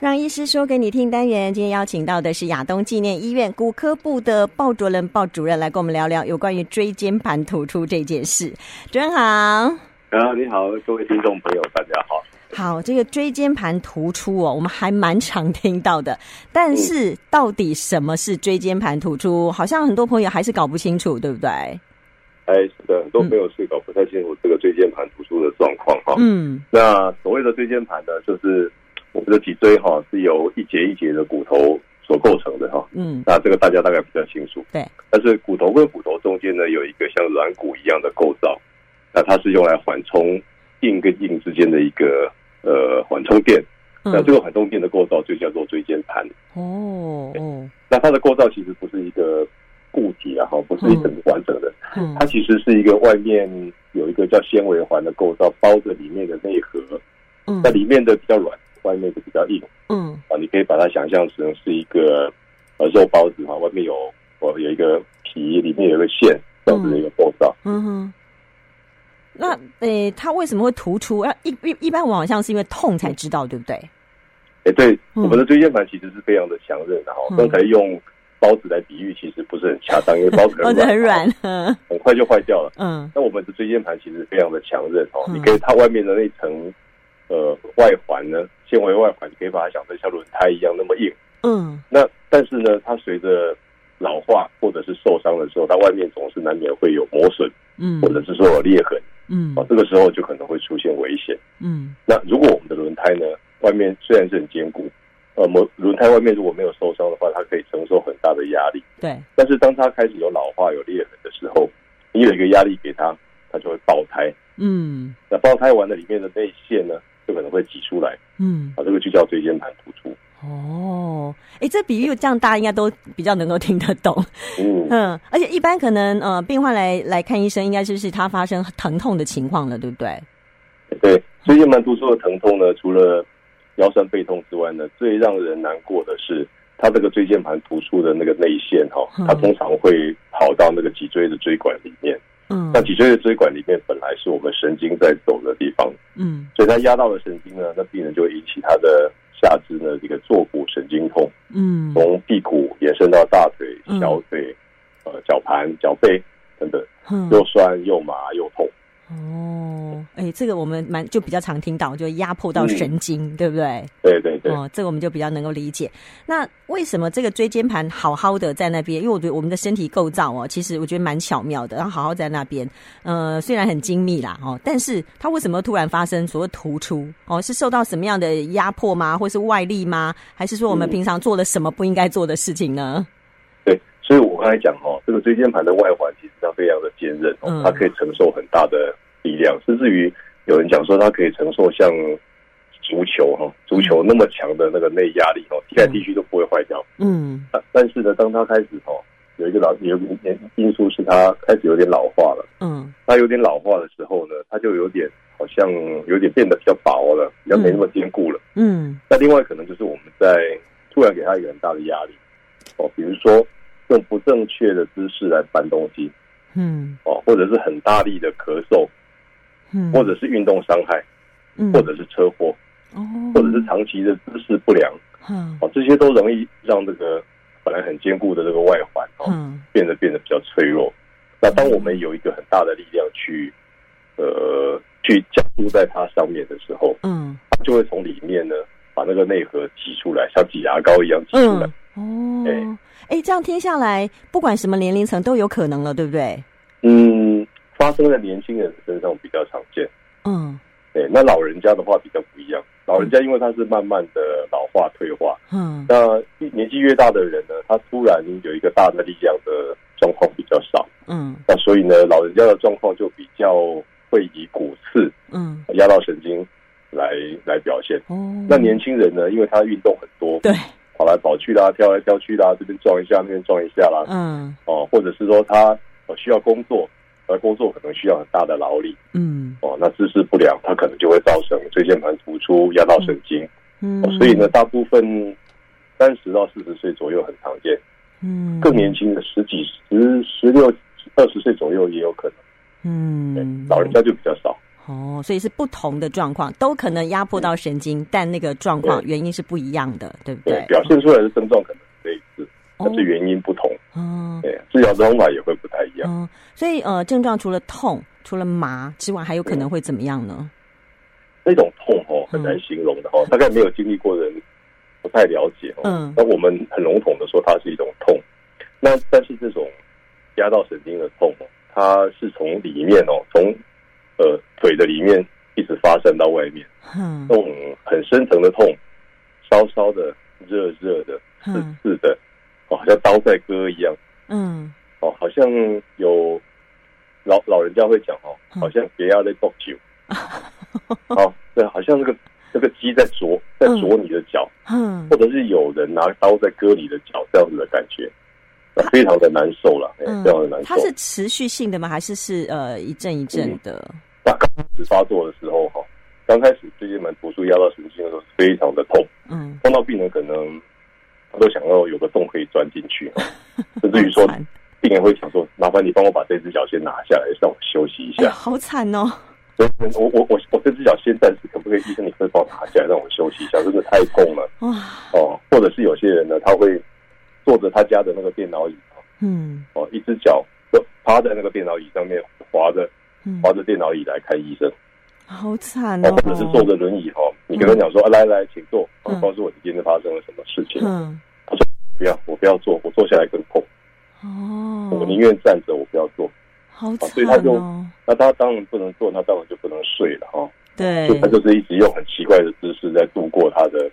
让医师说给你听单元，今天邀请到的是亚东纪念医院骨科部的鲍卓仁鲍主任来跟我们聊聊有关于椎间盘突出这件事。主任好，啊，你好，各位听众朋友，大家好。好，这个椎间盘突出哦，我们还蛮常听到的，但是到底什么是椎间盘突出？好像很多朋友还是搞不清楚，对不对？哎，是的，很多朋友是搞不太清楚这个椎间盘突出的状况哈。嗯，那所谓的椎间盘呢，就是。我们的脊椎哈是由一节一节的骨头所构成的哈，嗯，那这个大家大概比较清楚，对。但是骨头跟骨头中间呢，有一个像软骨一样的构造，那它是用来缓冲硬跟硬之间的一个呃缓冲垫，那这个缓冲垫的构造就叫做椎间盘。哦嗯，那它的构造其实不是一个固体啊，哈，不是一整个完整的，嗯它其实是一个外面有一个叫纤维环的构造，包着里面的内核，嗯，那里面的比较软。外面是比较硬，嗯，啊，你可以把它想象成是一个呃肉包子哈，外面有哦有一个皮，里面有个馅，这样子的一个构造。嗯哼。那诶，它为什么会突出？啊一一一般我好像是因为痛才知道，对不对？哎，对，我们的椎间盘其实是非常的强韧的哈。刚才用包子来比喻，其实不是很恰当，因为包子很软，很快就坏掉了。嗯。那我们的椎间盘其实非常的强韧哦，你可以它外面的那层。呃，外环呢，纤维外环，你可以把它想成像轮胎一样那么硬。嗯，那但是呢，它随着老化或者是受伤的时候，它外面总是难免会有磨损，嗯，或者是说有裂痕，嗯，啊，这个时候就可能会出现危险。嗯，那如果我们的轮胎呢，外面虽然是很坚固，呃，磨轮胎外面如果没有受伤的话，它可以承受很大的压力。对，但是当它开始有老化、有裂痕的时候，你有一个压力给它，它就会爆胎。嗯，那爆胎完了，里面的内线呢？就可能会挤出来，嗯，啊，这个就叫椎间盘突出。哦，哎，这比喻这样大家应该都比较能够听得懂，嗯嗯，而且一般可能呃，病患来来看医生，应该就是他发生疼痛的情况了，对不对？对，椎间盘突出的疼痛呢，除了腰酸背痛之外呢，最让人难过的是，他这个椎间盘突出的那个内线哈，它通常会跑到那个脊椎的椎管里面。嗯，那脊椎的椎管里面本来是我们神经在走的地方，嗯，所以它压到了神经呢，那病人就会引起他的下肢呢这个坐骨神经痛，嗯，从屁股延伸到大腿、小腿，呃，脚盘、脚背等等，又酸又麻又痛。哦，哎、欸，这个我们蛮就比较常听到，就压迫到神经，嗯、对不对？对对对。哦，这个我们就比较能够理解。那为什么这个椎间盘好好的在那边？因为我觉得我们的身体构造哦，其实我觉得蛮巧妙的，然后好好在那边。呃，虽然很精密啦，哦，但是它为什么突然发生所谓突出？哦，是受到什么样的压迫吗？或是外力吗？还是说我们平常做了什么不应该做的事情呢？对，所以我刚才讲哦，这个椎间盘的外环其实它非常的坚韧哦，它可以承受很大的。力量，甚至于有人讲说，他可以承受像足球哈，足球那么强的那个内压力哦，踢来踢去都不会坏掉。嗯，但但是呢，当他开始哦，有一个老有一点因素是他开始有点老化了。嗯，他有点老化的时候呢，他就有点好像有点变得比较薄了，比较没那么坚固了。嗯，那另外可能就是我们在突然给他一个很大的压力哦，比如说用不正确的姿势来搬东西，嗯，哦，或者是很大力的咳嗽。或者是运动伤害，嗯，或者是车祸，哦，或者是长期的姿势不良，嗯，哦，这些都容易让这个本来很坚固的这个外环，哦，变得变得比较脆弱。那当我们有一个很大的力量去，呃，去加注在它上面的时候，嗯，它就会从里面呢把那个内核挤出来，像挤牙膏一样挤出来。哦，哎，哎，这样听下来，不管什么年龄层都有可能了，对不对？嗯。发生在年轻人身上比较常见，嗯，对，那老人家的话比较不一样。老人家因为他是慢慢的老化退化，嗯，那年纪越大的人呢，他突然有一个大的力量的状况比较少，嗯，那所以呢，老人家的状况就比较会以骨刺，嗯，压到神经来来表现。哦，那年轻人呢，因为他运动很多，对，跑来跑去啦，跳来跳去啦，这边撞一下，那边撞一下啦，嗯，哦，或者是说他需要工作。而工作可能需要很大的劳力，嗯，哦，那姿势不良，它可能就会造成椎间盘突出，压到神经，嗯，所以呢，大部分三十到四十岁左右很常见，嗯，更年轻的十几、十、十六、二十岁左右也有可能，嗯，老人家就比较少。哦，所以是不同的状况，都可能压迫到神经，嗯、但那个状况原因是不一样的，对，对不对？对，表现出来的症状可能类似，但是原因不同。嗯，对，治疗的方法也会不太一样。嗯，所以呃，症状除了痛、除了麻之外，还有可能会怎么样呢？嗯、那种痛哦，很难形容的哦，大概没有经历过的人不太了解哦。嗯，那我们很笼统的说，它是一种痛。那但是这种压到神经的痛哦，它是从里面哦，从呃，腿的里面一直发散到外面，嗯，那种很深层的痛，烧烧的、热热的、刺刺的，哦，好像刀在割一样，嗯，哦，好像有老老人家会讲哦，好像别压在剁酒，哦，对，好像那个那个鸡在啄在啄你的脚，嗯，或者是有人拿刀在割你的脚，这样子的感觉，非常的难受了，嗯，非常的难受。它是持续性的吗？还是是呃一阵一阵的？他刚开始发作的时候，哈，刚开始椎间盘突出压到神经的时候，非常的痛，嗯，痛到病人可能他都想要有个洞可以钻进去，甚至于说，病人会想说，麻烦你帮我把这只脚先拿下来，让我休息一下。哎、好惨哦！我我我我我这只脚先暂时可不可以？医生，你可以帮我拿下来，让我休息一下，真的太痛了。哇！哦，或者是有些人呢，他会坐着他家的那个电脑椅，嗯，哦，一只脚就趴在那个电脑椅上面滑着。滑着电脑椅来看医生，好惨哦！或者是坐着轮椅哈，你跟他讲说：“来来，请坐，告诉我你今天发生了什么事情。”嗯，他说：“不要，我不要坐，我坐下来更痛。”哦，我宁愿站着，我不要坐。好惨哦！所以他就，那他当然不能坐，他当然就不能睡了哈。对，所以他就是一直用很奇怪的姿势在度过他的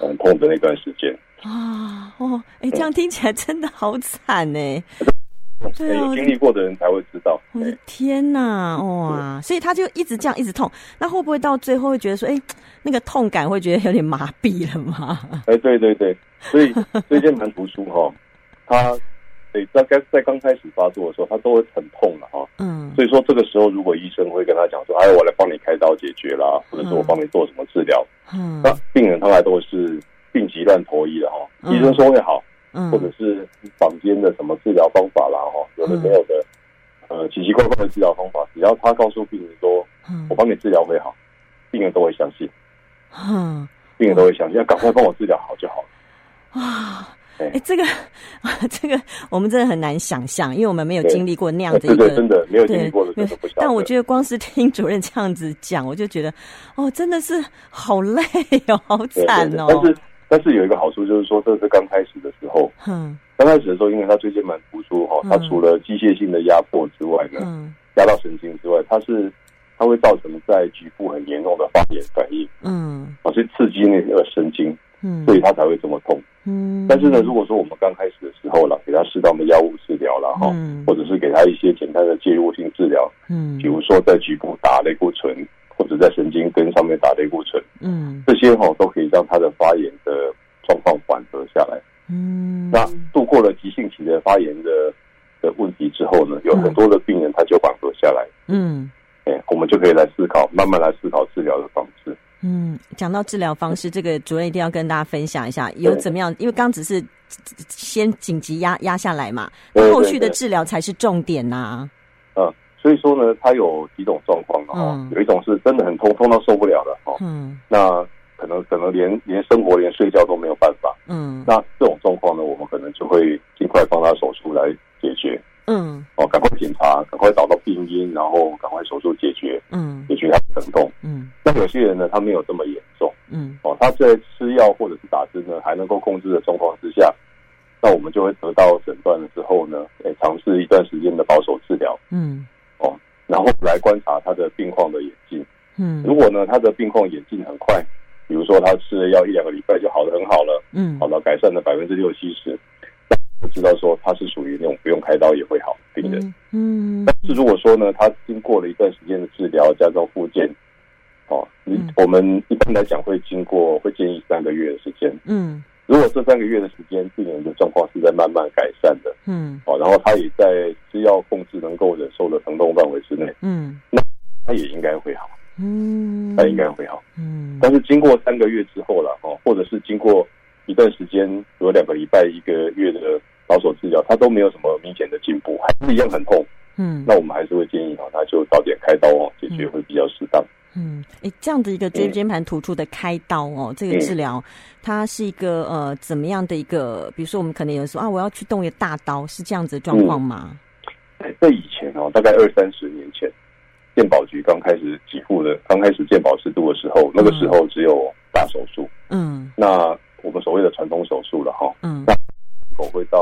很痛的那段时间。啊哦，哎，这样听起来真的好惨呢。对啊，有经历过的人才会知道。我的天呐，哇！所以他就一直这样，一直痛。那会不会到最后会觉得说，哎，那个痛感会觉得有点麻痹了吗？哎，对对对，所以椎间盘突出哈，他对在刚在刚开始发作的时候，他都会很痛的哈。嗯。所以说这个时候，如果医生会跟他讲说，哎，我来帮你开刀解决啦，或者说我帮你做什么治疗，嗯，那病人他来都是病急乱投医的哈。医生说会好。或者是坊间的什么治疗方法啦，哈，有的没有的，呃，奇奇怪怪的治疗方法，只要他告诉病人说，我帮你治疗会好，病人都会相信，嗯，病人都会相信，要赶快帮我治疗好就好了。啊，哎，这个，这个我们真的很难想象，因为我们没有经历过那样的一个，真的没有经历过的，真的不。但我觉得光是听主任这样子讲，我就觉得，哦，真的是好累哦，好惨哦。但是有一个好处，就是说这是刚开始的时候。嗯，刚开始的时候，因为它椎间盘突出哈，它除了机械性的压迫之外呢，压到神经之外，它是它会造成在局部很严重的发炎反应。嗯，啊，去刺激那个神经，嗯，所以它才会这么痛。嗯，但是呢，如果说我们刚开始的时候了，给他适当的药物治疗了哈，或者是给他一些简单的介入性治疗，嗯，比如说在局部打类固醇。或者在神经根上面打类固醇，嗯，这些哈都可以让他的发炎的状况缓和下来，嗯，那度过了急性期的发炎的的问题之后呢，有很多的病人他就缓和下来，嗯，哎，我们就可以来思考，慢慢来思考治疗的方式。嗯，讲到治疗方式，这个主任一定要跟大家分享一下，有怎么样？因为刚只是先紧急压压下来嘛，那后续的治疗才是重点呐，啊。嗯。所以说呢，它有几种状况哈，嗯、有一种是真的很痛，痛到受不了了哦，嗯，那可能可能连连生活连睡觉都没有办法，嗯，那这种状况呢，我们可能就会尽快帮他手术来解决，嗯，哦，赶快检查，赶快找到病因，然后赶快手术解决，嗯，解决他的疼痛，嗯，那有些人呢，他没有这么严重，嗯，哦，他在吃药或者是打针呢，还能够控制的状况之下，那我们就会得到诊断了之后呢，诶，尝试一段时间的保守治疗，嗯。哦然后来观察他的病况的演进。嗯，如果呢，他的病况演进很快，比如说他吃了药一两个礼拜就好的很好了，嗯，好了，改善了百分之六七十，那就知道说他是属于那种不用开刀也会好的病人。嗯，但是如果说呢，他经过了一段时间的治疗加上复健，哦，嗯，我们一般来讲会经过会建议三个月的时间。嗯。如果这三个月的时间，病人的状况是在慢慢改善的，嗯，哦，然后他也在吃药控制能够忍受的疼痛范围之内，嗯，那他也应该会好，嗯，他应该会好，嗯。但是经过三个月之后了，哦，或者是经过一段时间，有两个礼拜、一个月的保守治疗，他都没有什么明显的进步，还是一样很痛，嗯，那我们还是会建议哈，他就早点开刀哦，解决会比较适当。嗯，哎，这样的一个椎间盘突出的开刀哦，嗯、这个治疗它是一个呃怎么样的一个？比如说我们可能有人说啊，我要去动一个大刀，是这样子的状况吗？在、嗯、以前哦，大概二三十年前，健保局刚开始给付的，刚开始健保制度的时候，那个时候只有大手术。嗯，那我们所谓的传统手术了哈。嗯，那口会到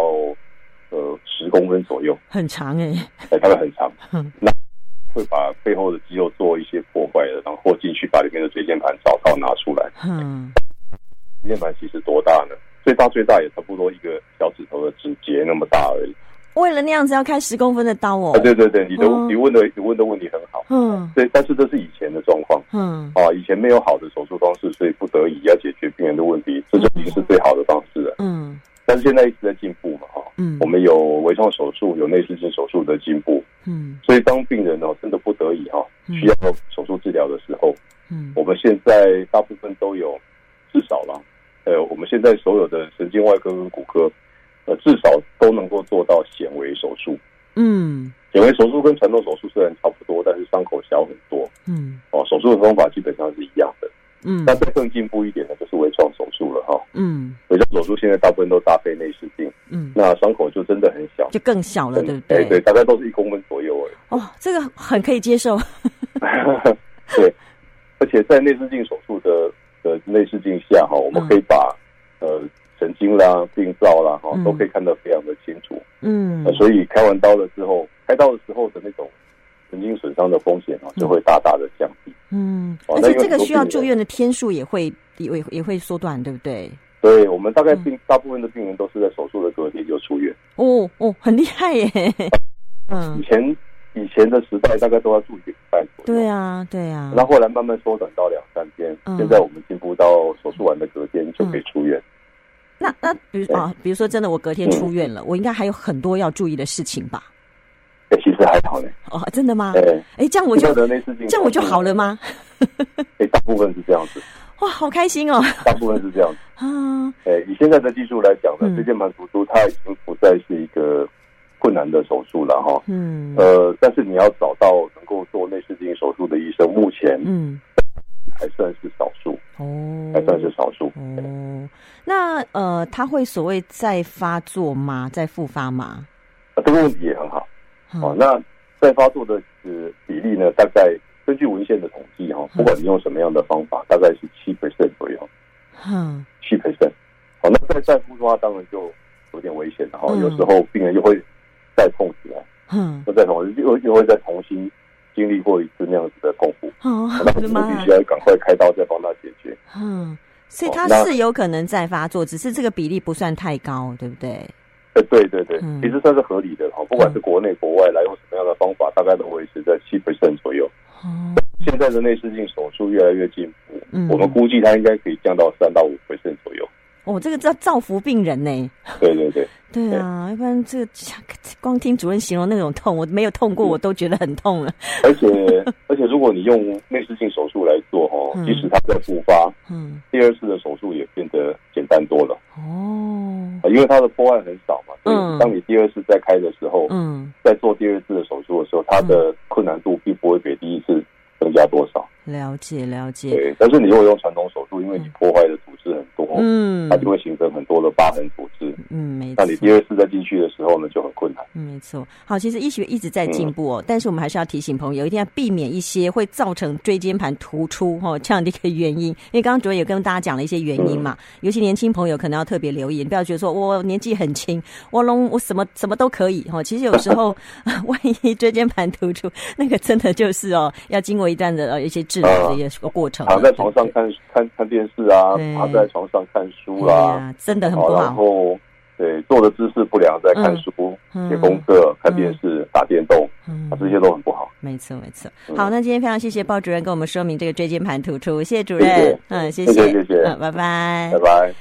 呃十公分左右，很长哎、欸，哎，大概很长。嗯，那。会把背后的肌肉做一些破坏的，然后进去把里面的椎间盘找到拿出来。嗯，椎间盘其实多大呢？最大最大也差不多一个小指头的指节那么大而已。为了那样子要开十公分的刀哦？啊，对对对，你的、嗯、你问的你问的问题很好。嗯，对，但是这是以前的状况。嗯，啊，以前没有好的手术方式，所以不得已要解决病人的问题，这就已经是最好的方式了。嗯，但是现在一直在进步嘛，哈。嗯，我们有微创手术，有内视镜手术的进步。嗯，所以当病人哦真的不得已哈，需要手术治疗的时候，嗯，我们现在大部分都有，至少啦，呃，我们现在所有的神经外科跟骨科，呃，至少都能够做到显微手术。嗯，显微手术跟传统手术虽然差不多，但是伤口小很多。嗯，哦，手术的方法基本上是一样的。嗯，但再更进步一点的就是微创手术了哈。嗯，微创手术现在大部分都搭配内视镜。嗯，那伤口就真的很小，就更小了，对不对？对对，大概都是一公分左右而已。哦，这个很可以接受。对，而且在内视镜手术的的内视镜下哈，我们可以把呃神经啦、病灶啦哈都可以看得非常的清楚。嗯，所以开完刀了之后，开刀的时候的那种神经损伤的风险啊，就会大大的降低。嗯，而且这个需要住院的天数也会也会也会缩短，对不对？对，我们大概病大部分的病人都是在手术的隔天就出院。哦哦，很厉害耶！嗯，以前以前的时代大概都要住一个礼拜左右。对啊，对啊。那后后来慢慢缩短到两三天，现在我们进步到手术完的隔天就可以出院。那那比如啊，比如说真的我隔天出院了，我应该还有很多要注意的事情吧？哎其实还好呢。哦，真的吗？对。哎，这样我就这样我就好了吗？哎，大部分是这样子。哇，好开心哦！大部分是这样子 啊。哎，以现在的技术来讲呢，椎间盘突出它已经不再是一个困难的手术了哈。嗯。呃，但是你要找到能够做内视镜手术的医生，目前嗯还算是少数哦，还算是少数哦。那呃，他会所谓再发作吗？再复发吗？啊这个问题也很好。哦，那再发作的呃比例呢？大概根据文献的统计哈，不管你用什么样的方法，大概是七 percent 左右。嗯，七 percent。好，那再再复发当然就有点危险了哈。有时候病人又会再痛起来，嗯，又再痛，又又会再重新经历过一次那样子的痛苦。哦，那我们必须要赶快开刀再帮他解决。嗯，所以他是有可能再发作，只是这个比例不算太高，对不对？呃，对对对，其实算是合理的哈。不管是国内国外来用什么样的方法，大概都维持在七 percent 左右。哦，现在的内视镜手术越来越进步，嗯，我们估计它应该可以降到三到五 percent 左右。哦，这个叫造福病人呢。对对对。对啊，要不然这个光听主任形容那种痛，我没有痛过，我都觉得很痛了。而且 而且，如果你用内视镜手术来做哦，即使它在复发，嗯，第二次的手术也变得简单多了。哦，因为它的破案很少嘛，所以当你第二次再开的时候，嗯，在做第二次的手术的时候，它的困难度并不会比第一次增加多少。了解了解。对，但是你如果用传统手术，因为你破坏的组织很多，嗯，它就会形成很多的疤痕组织。嗯，没错。那你第二次再进去的时候呢，就很困难。嗯，没错。好，其实医学一直在进步哦，嗯、但是我们还是要提醒朋友，一定要避免一些会造成椎间盘突出哦这样的一个原因。因为刚刚主任也跟大家讲了一些原因嘛，嗯、尤其年轻朋友可能要特别留意，你不要觉得说我年纪很轻，我弄我什么什么都可以哦。其实有时候 万一椎间盘突出，那个真的就是哦，要经过一段的呃一些治疗的一个过程。躺在床上看看看电视啊，躺在床上看书啦，真的很不好。然后。对，坐的姿势不良，在看书、写功课、看电视、打电动，啊，这些都很不好。没错，没错。好，那今天非常谢谢鲍主任跟我们说明这个椎间盘突出，谢谢主任。嗯，谢谢，谢谢，嗯，拜拜，拜拜。